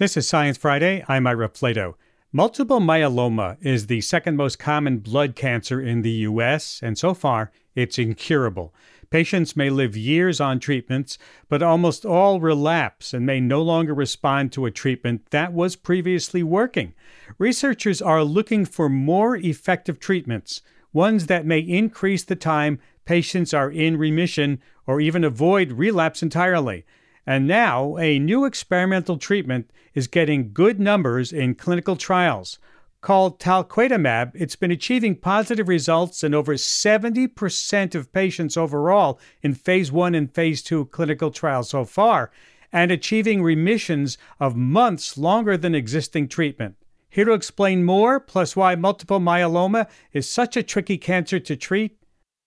This is Science Friday. I'm Ira Flatow. Multiple myeloma is the second most common blood cancer in the U.S., and so far, it's incurable. Patients may live years on treatments, but almost all relapse and may no longer respond to a treatment that was previously working. Researchers are looking for more effective treatments, ones that may increase the time patients are in remission or even avoid relapse entirely. And now, a new experimental treatment is getting good numbers in clinical trials. Called talquetamab, it's been achieving positive results in over 70% of patients overall in phase 1 and phase 2 clinical trials so far, and achieving remissions of months longer than existing treatment. Here to explain more, plus why multiple myeloma is such a tricky cancer to treat,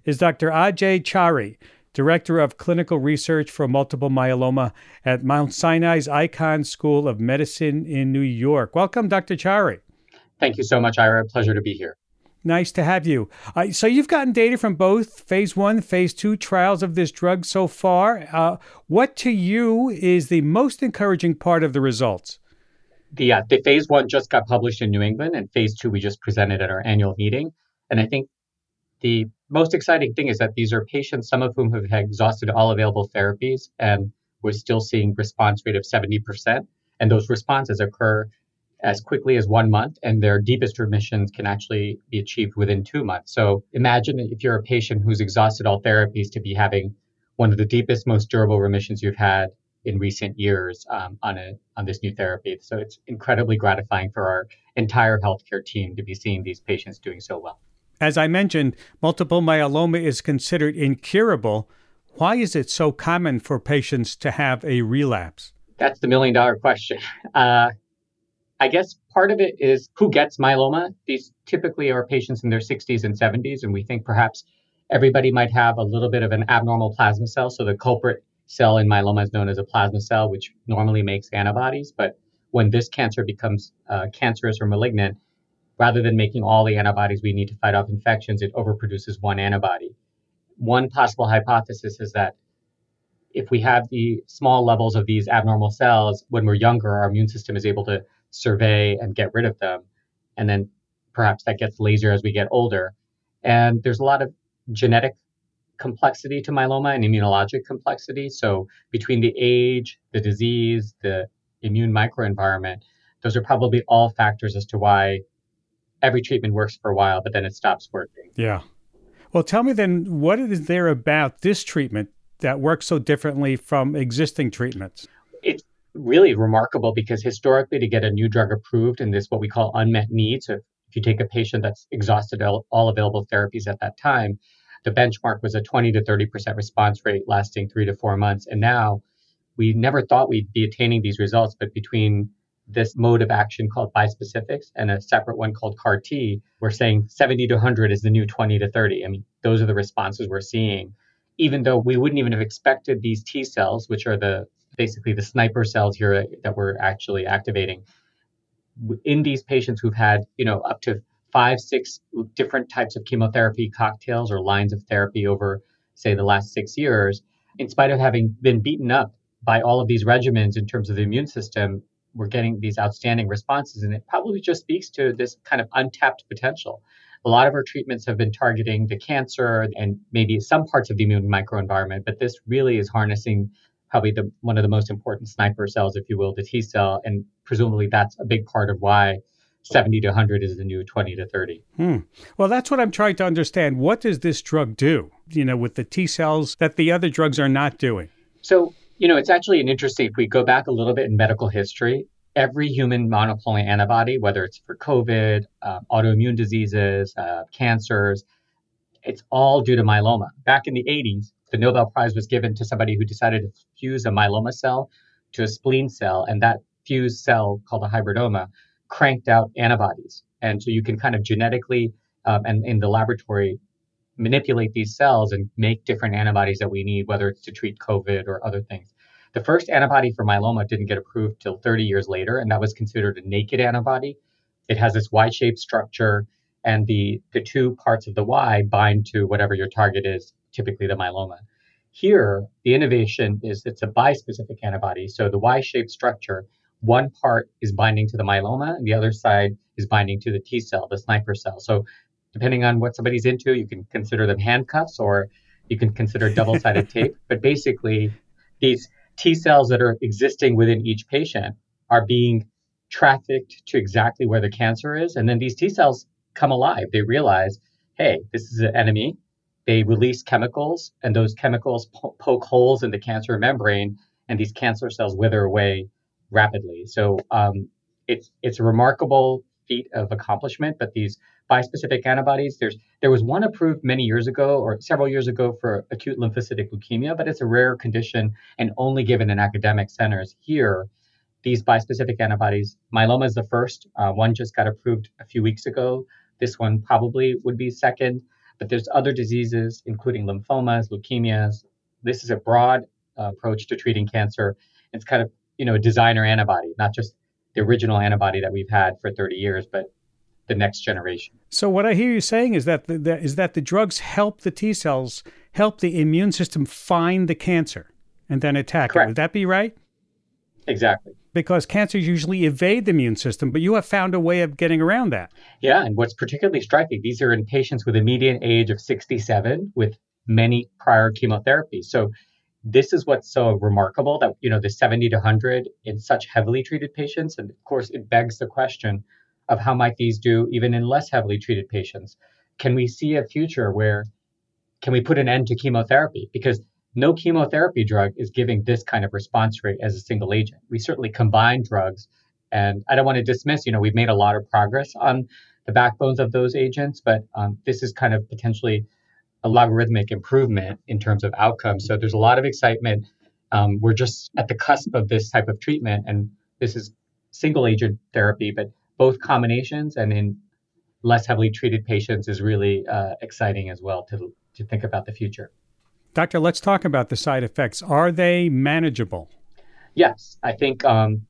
is Dr. Ajay Chari, Director of Clinical Research for Multiple Myeloma at Mount Sinai's Icahn School of Medicine in New York. Welcome, Dr. Chari. Thank you so much, Ira. Pleasure to be here. Nice to have you. Uh, so, you've gotten data from both phase one, phase two trials of this drug so far. Uh, what to you is the most encouraging part of the results? The, uh, the phase one just got published in New England, and phase two we just presented at our annual meeting. And I think the most exciting thing is that these are patients, some of whom have exhausted all available therapies, and we're still seeing response rate of 70%. And those responses occur as quickly as one month, and their deepest remissions can actually be achieved within two months. So imagine if you're a patient who's exhausted all therapies to be having one of the deepest, most durable remissions you've had in recent years um, on a on this new therapy. So it's incredibly gratifying for our entire healthcare team to be seeing these patients doing so well. As I mentioned, multiple myeloma is considered incurable. Why is it so common for patients to have a relapse? That's the million dollar question. Uh, I guess part of it is who gets myeloma. These typically are patients in their 60s and 70s, and we think perhaps everybody might have a little bit of an abnormal plasma cell. So the culprit cell in myeloma is known as a plasma cell, which normally makes antibodies. But when this cancer becomes uh, cancerous or malignant, rather than making all the antibodies we need to fight off infections, it overproduces one antibody. One possible hypothesis is that if we have the small levels of these abnormal cells when we're younger, our immune system is able to survey and get rid of them. And then perhaps that gets lazier as we get older. And there's a lot of genetic complexity to myeloma and immunologic complexity. So between the age, the disease, the immune microenvironment, those are probably all factors as to why every treatment works for a while, but then it stops working. Yeah. Well, tell me then, what is there about this treatment that works so differently from existing treatments? It's really remarkable because historically, to get a new drug approved in this, what we call unmet needs, so if you take a patient that's exhausted all, all available therapies at that time, the benchmark was a 20 to 30% response rate lasting three to four months. And now we never thought we'd be attaining these results, but between this mode of action called bispecifics and a separate one called CAR T, we're saying 70 to 100 is the new 20 to 30. I mean, those are the responses we're seeing, even though we wouldn't even have expected these T cells, which are the basically the sniper cells here that we're actually activating in these patients who've had, you know, up to five, six different types of chemotherapy cocktails or lines of therapy over, say, the last six years, in spite of having been beaten up by all of these regimens in terms of the immune system, we're getting these outstanding responses. And it probably just speaks to this kind of untapped potential. A lot of our treatments have been targeting the cancer and maybe some parts of the immune microenvironment, but this really is harnessing probably the one of the most important sniper cells, if you will, the T cell, and presumably that's a big part of why 70 to 100 is the new 20 to 30. Hmm. Well, that's what I'm trying to understand. What does this drug do, you know, with the T cells that the other drugs are not doing? So you know, it's actually an interesting, if we go back a little bit in medical history, every human monoclonal antibody, whether it's for COVID, uh, autoimmune diseases, uh, cancers, it's all due to myeloma. Back in the 80s, the Nobel Prize was given to somebody who decided to fuse a myeloma cell to a spleen cell, and that fused cell, called a hybridoma, cranked out antibodies. And so you can kind of genetically um, and in the laboratory manipulate these cells and make different antibodies that we need, whether it's to treat COVID or other things. The first antibody for myeloma didn't get approved till 30 years later, and that was considered a naked antibody. It has this Y-shaped structure, and the, the two parts of the Y bind to whatever your target is, typically the myeloma. Here, the innovation is it's a bispecific antibody, so the Y-shaped structure one part is binding to the myeloma and the other side is binding to the T cell, the sniper cell. So depending on what somebody's into, you can consider them handcuffs or you can consider double sided tape. But basically, these T cells that are existing within each patient are being trafficked to exactly where the cancer is. And then these T cells come alive. They realize, hey, this is an enemy. They release chemicals, and those chemicals po- poke holes in the cancer membrane, and these cancer cells wither away rapidly. So um, it's it's a remarkable feat of accomplishment. But these bispecific antibodies, there's there was one approved many years ago or several years ago for acute lymphocytic leukemia, but it's a rare condition and only given in academic centers. Here, these bispecific antibodies, myeloma is the first. Uh, one just got approved a few weeks ago. This one probably would be second. But there's other diseases, including lymphomas, leukemias. This is a broad uh, approach to treating cancer. It's kind of you know a designer antibody, not just the original antibody that we've had for 30 years, but the next generation. So what I hear you saying is that the, the, is that the drugs help the T cells, help the immune system find the cancer and then attack Correct. it. Would that be right? Exactly. Because cancers usually evade the immune system, but you have found a way of getting around that. Yeah, and what's particularly striking, these are in patients with a median age of 67 with many prior chemotherapies. So this is what's so remarkable that you know the 70 to 100 in such heavily treated patients and of course it begs the question of how might these do even in less heavily treated patients can we see a future where can we put an end to chemotherapy because no chemotherapy drug is giving this kind of response rate as a single agent we certainly combine drugs and i don't want to dismiss you know we've made a lot of progress on the backbones of those agents but um, this is kind of potentially a logarithmic improvement in terms of outcomes. So there's a lot of excitement. Um, we're just at the cusp of this type of treatment, and this is single agent therapy, but both combinations and in less heavily treated patients is really uh, exciting as well to, to think about the future. Doctor, let's talk about the side effects. Are they manageable? Yes, I think, um,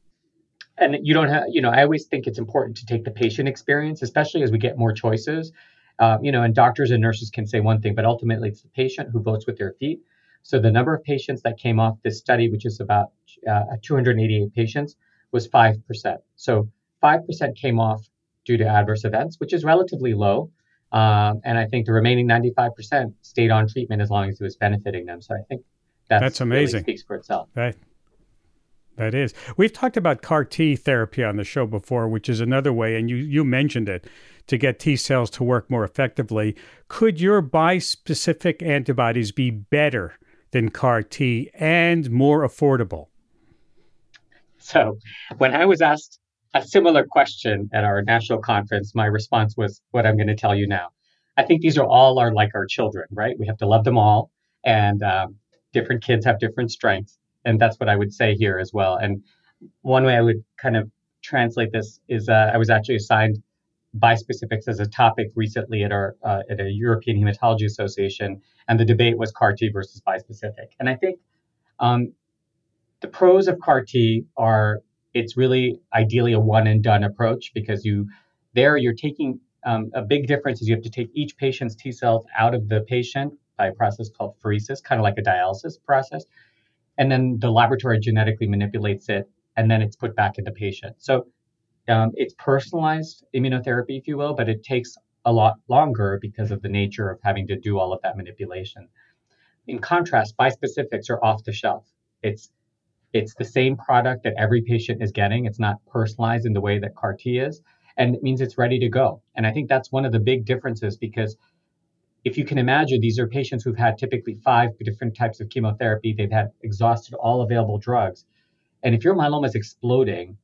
and you don't have, you know, I always think it's important to take the patient experience, especially as we get more choices. Um, you know, and doctors and nurses can say one thing, but ultimately it's the patient who votes with their feet. So the number of patients that came off this study, which is about uh, 288 patients, was 5%. So 5% came off due to adverse events, which is relatively low. Um, and I think the remaining 95% stayed on treatment as long as it was benefiting them. So I think that's, that's amazing. Really speaks for itself. Right. That is. We've talked about CAR T therapy on the show before, which is another way, and you, you mentioned it, to get T cells to work more effectively. Could your bispecific antibodies be better than CAR T and more affordable? So, when I was asked a similar question at our national conference, my response was what I'm going to tell you now. I think these are all are like our children, right? We have to love them all, and um, different kids have different strengths and that's what I would say here as well. And one way I would kind of translate this is uh, I was actually assigned bispecifics as a topic recently at our uh, at a European Hematology Association, and the debate was CAR T versus bispecific. And I think um, the pros of CAR T are it's really ideally a one and done approach because you there you're taking um, a big difference is you have to take each patient's T cells out of the patient by a process called pheresis, kind of like a dialysis process and then the laboratory genetically manipulates it, and then it's put back in the patient. So um, it's personalized immunotherapy, if you will, but it takes a lot longer because of the nature of having to do all of that manipulation. In contrast, bispecifics are off the shelf. It's it's the same product that every patient is getting. It's not personalized in the way that CAR T is, and it means it's ready to go. And I think that's one of the big differences because if you can imagine, these are patients who've had typically five different types of chemotherapy. They've had exhausted all available drugs. And if your myeloma is exploding,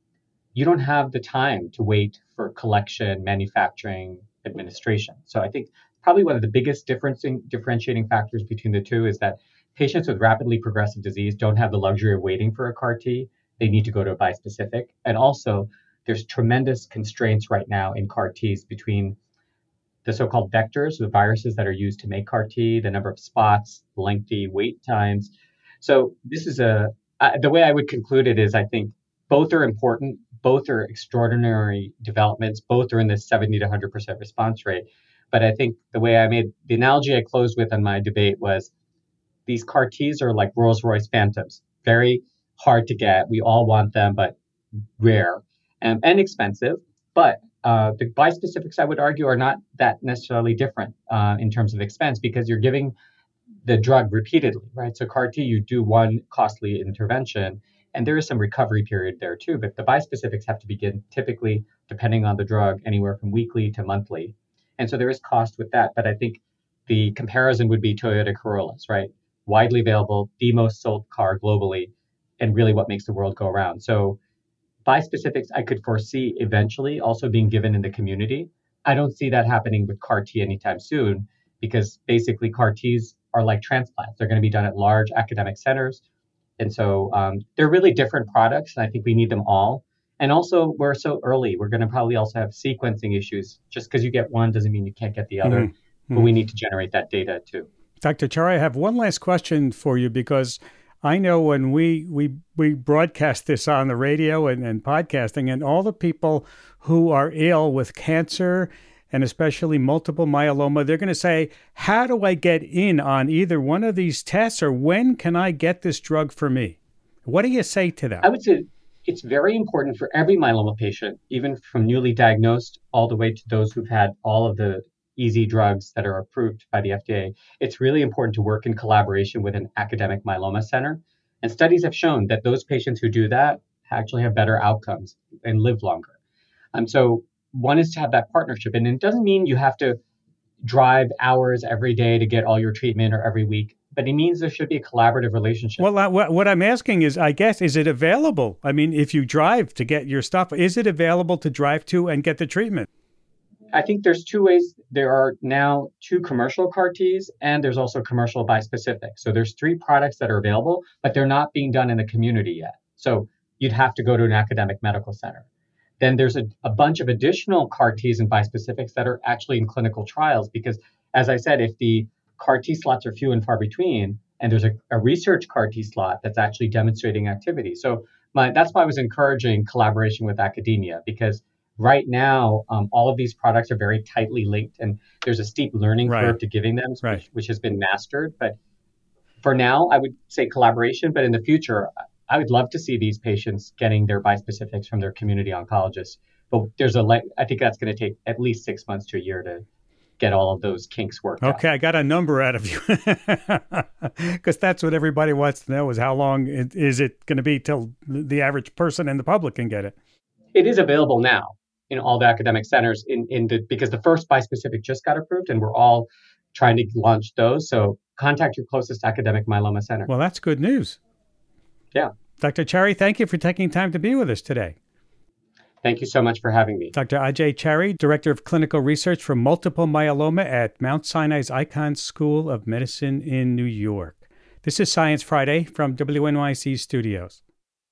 you don't have the time to wait for collection, manufacturing, administration. So I think probably one of the biggest differentiating factors between the two is that patients with rapidly progressive disease don't have the luxury of waiting for a CAR T. They need to go to a bispecific. And also, there's tremendous constraints right now in CAR Ts between the so-called vectors, the viruses that are used to make CAR T, the number of spots, lengthy wait times. So this is a uh, the way I would conclude it is I think both are important, both are extraordinary developments, both are in the 70 to 100 percent response rate. But I think the way I made the analogy I closed with on my debate was these CAR Ts are like Rolls Royce Phantoms, very hard to get. We all want them, but rare and, and expensive. But uh, the bispecifics, I would argue, are not that necessarily different uh, in terms of expense because you're giving the drug repeatedly, right? So CAR T, you do one costly intervention, and there is some recovery period there too. But the bispecifics have to begin typically, depending on the drug, anywhere from weekly to monthly, and so there is cost with that. But I think the comparison would be Toyota Corollas, right? Widely available, the most sold car globally, and really what makes the world go around. So bispecifics, I could foresee eventually also being given in the community. I don't see that happening with CAR T anytime soon because basically CAR Ts are like transplants. They're going to be done at large academic centers. And so um, they're really different products, and I think we need them all. And also, we're so early. We're going to probably also have sequencing issues. Just because you get one doesn't mean you can't get the other. Mm-hmm. But we need to generate that data too. Dr. Chari, I have one last question for you because I know when we we we broadcast this on the radio and, and podcasting, and all the people who are ill with cancer and especially multiple myeloma, they're going to say, How do I get in on either one of these tests, or when can I get this drug for me? What do you say to that? I would say it's very important for every myeloma patient, even from newly diagnosed all the way to those who've had all of the easy drugs that are approved by the FDA. It's really important to work in collaboration with an academic myeloma center. And studies have shown that those patients who do that actually have better outcomes and live longer. Um, so one is to have that partnership. And it doesn't mean you have to drive hours every day to get all your treatment or every week, but it means there should be a collaborative relationship. Well, what I'm asking is, I guess, is it available? I mean, if you drive to get your stuff, is it available to drive to and get the treatment? I think there's two ways. There are now two commercial CAR Ts, and there's also commercial bispecific. So there's three products that are available, but they're not being done in the community yet. So you'd have to go to an academic medical center. Then there's a, a bunch of additional CAR Ts and bispecifics that are actually in clinical trials because, as I said, if the CAR T slots are few and far between, and there's a, a research CAR T slot that's actually demonstrating activity. So my, that's why I was encouraging collaboration with academia because right now um, all of these products are very tightly linked and there's a steep learning right. curve to giving them, right. which, which has been mastered. But for now, I would say collaboration. But in the future, I would love to see these patients getting their bispecifics from their community oncologists. But there's a, le- I think that's going to take at least six months to a year to get all of those kinks worked out. okay, out. I got a number out of you because that's what everybody wants to know is how long is it going to be till the average person and the public can get it. It is available now in all the academic centers in, in the because the first bispecific just got approved and we're all trying to launch those. So contact your closest academic myeloma center. Well, that's good news. Yeah. Dr. Chari, thank you for taking time to be with us today. Thank you so much for having me. Dr. Ajay Chari, Director of Clinical Research for Multiple Myeloma at Mount Sinai's Icahn School of Medicine in New York. This is Science Friday from WNYC Studios.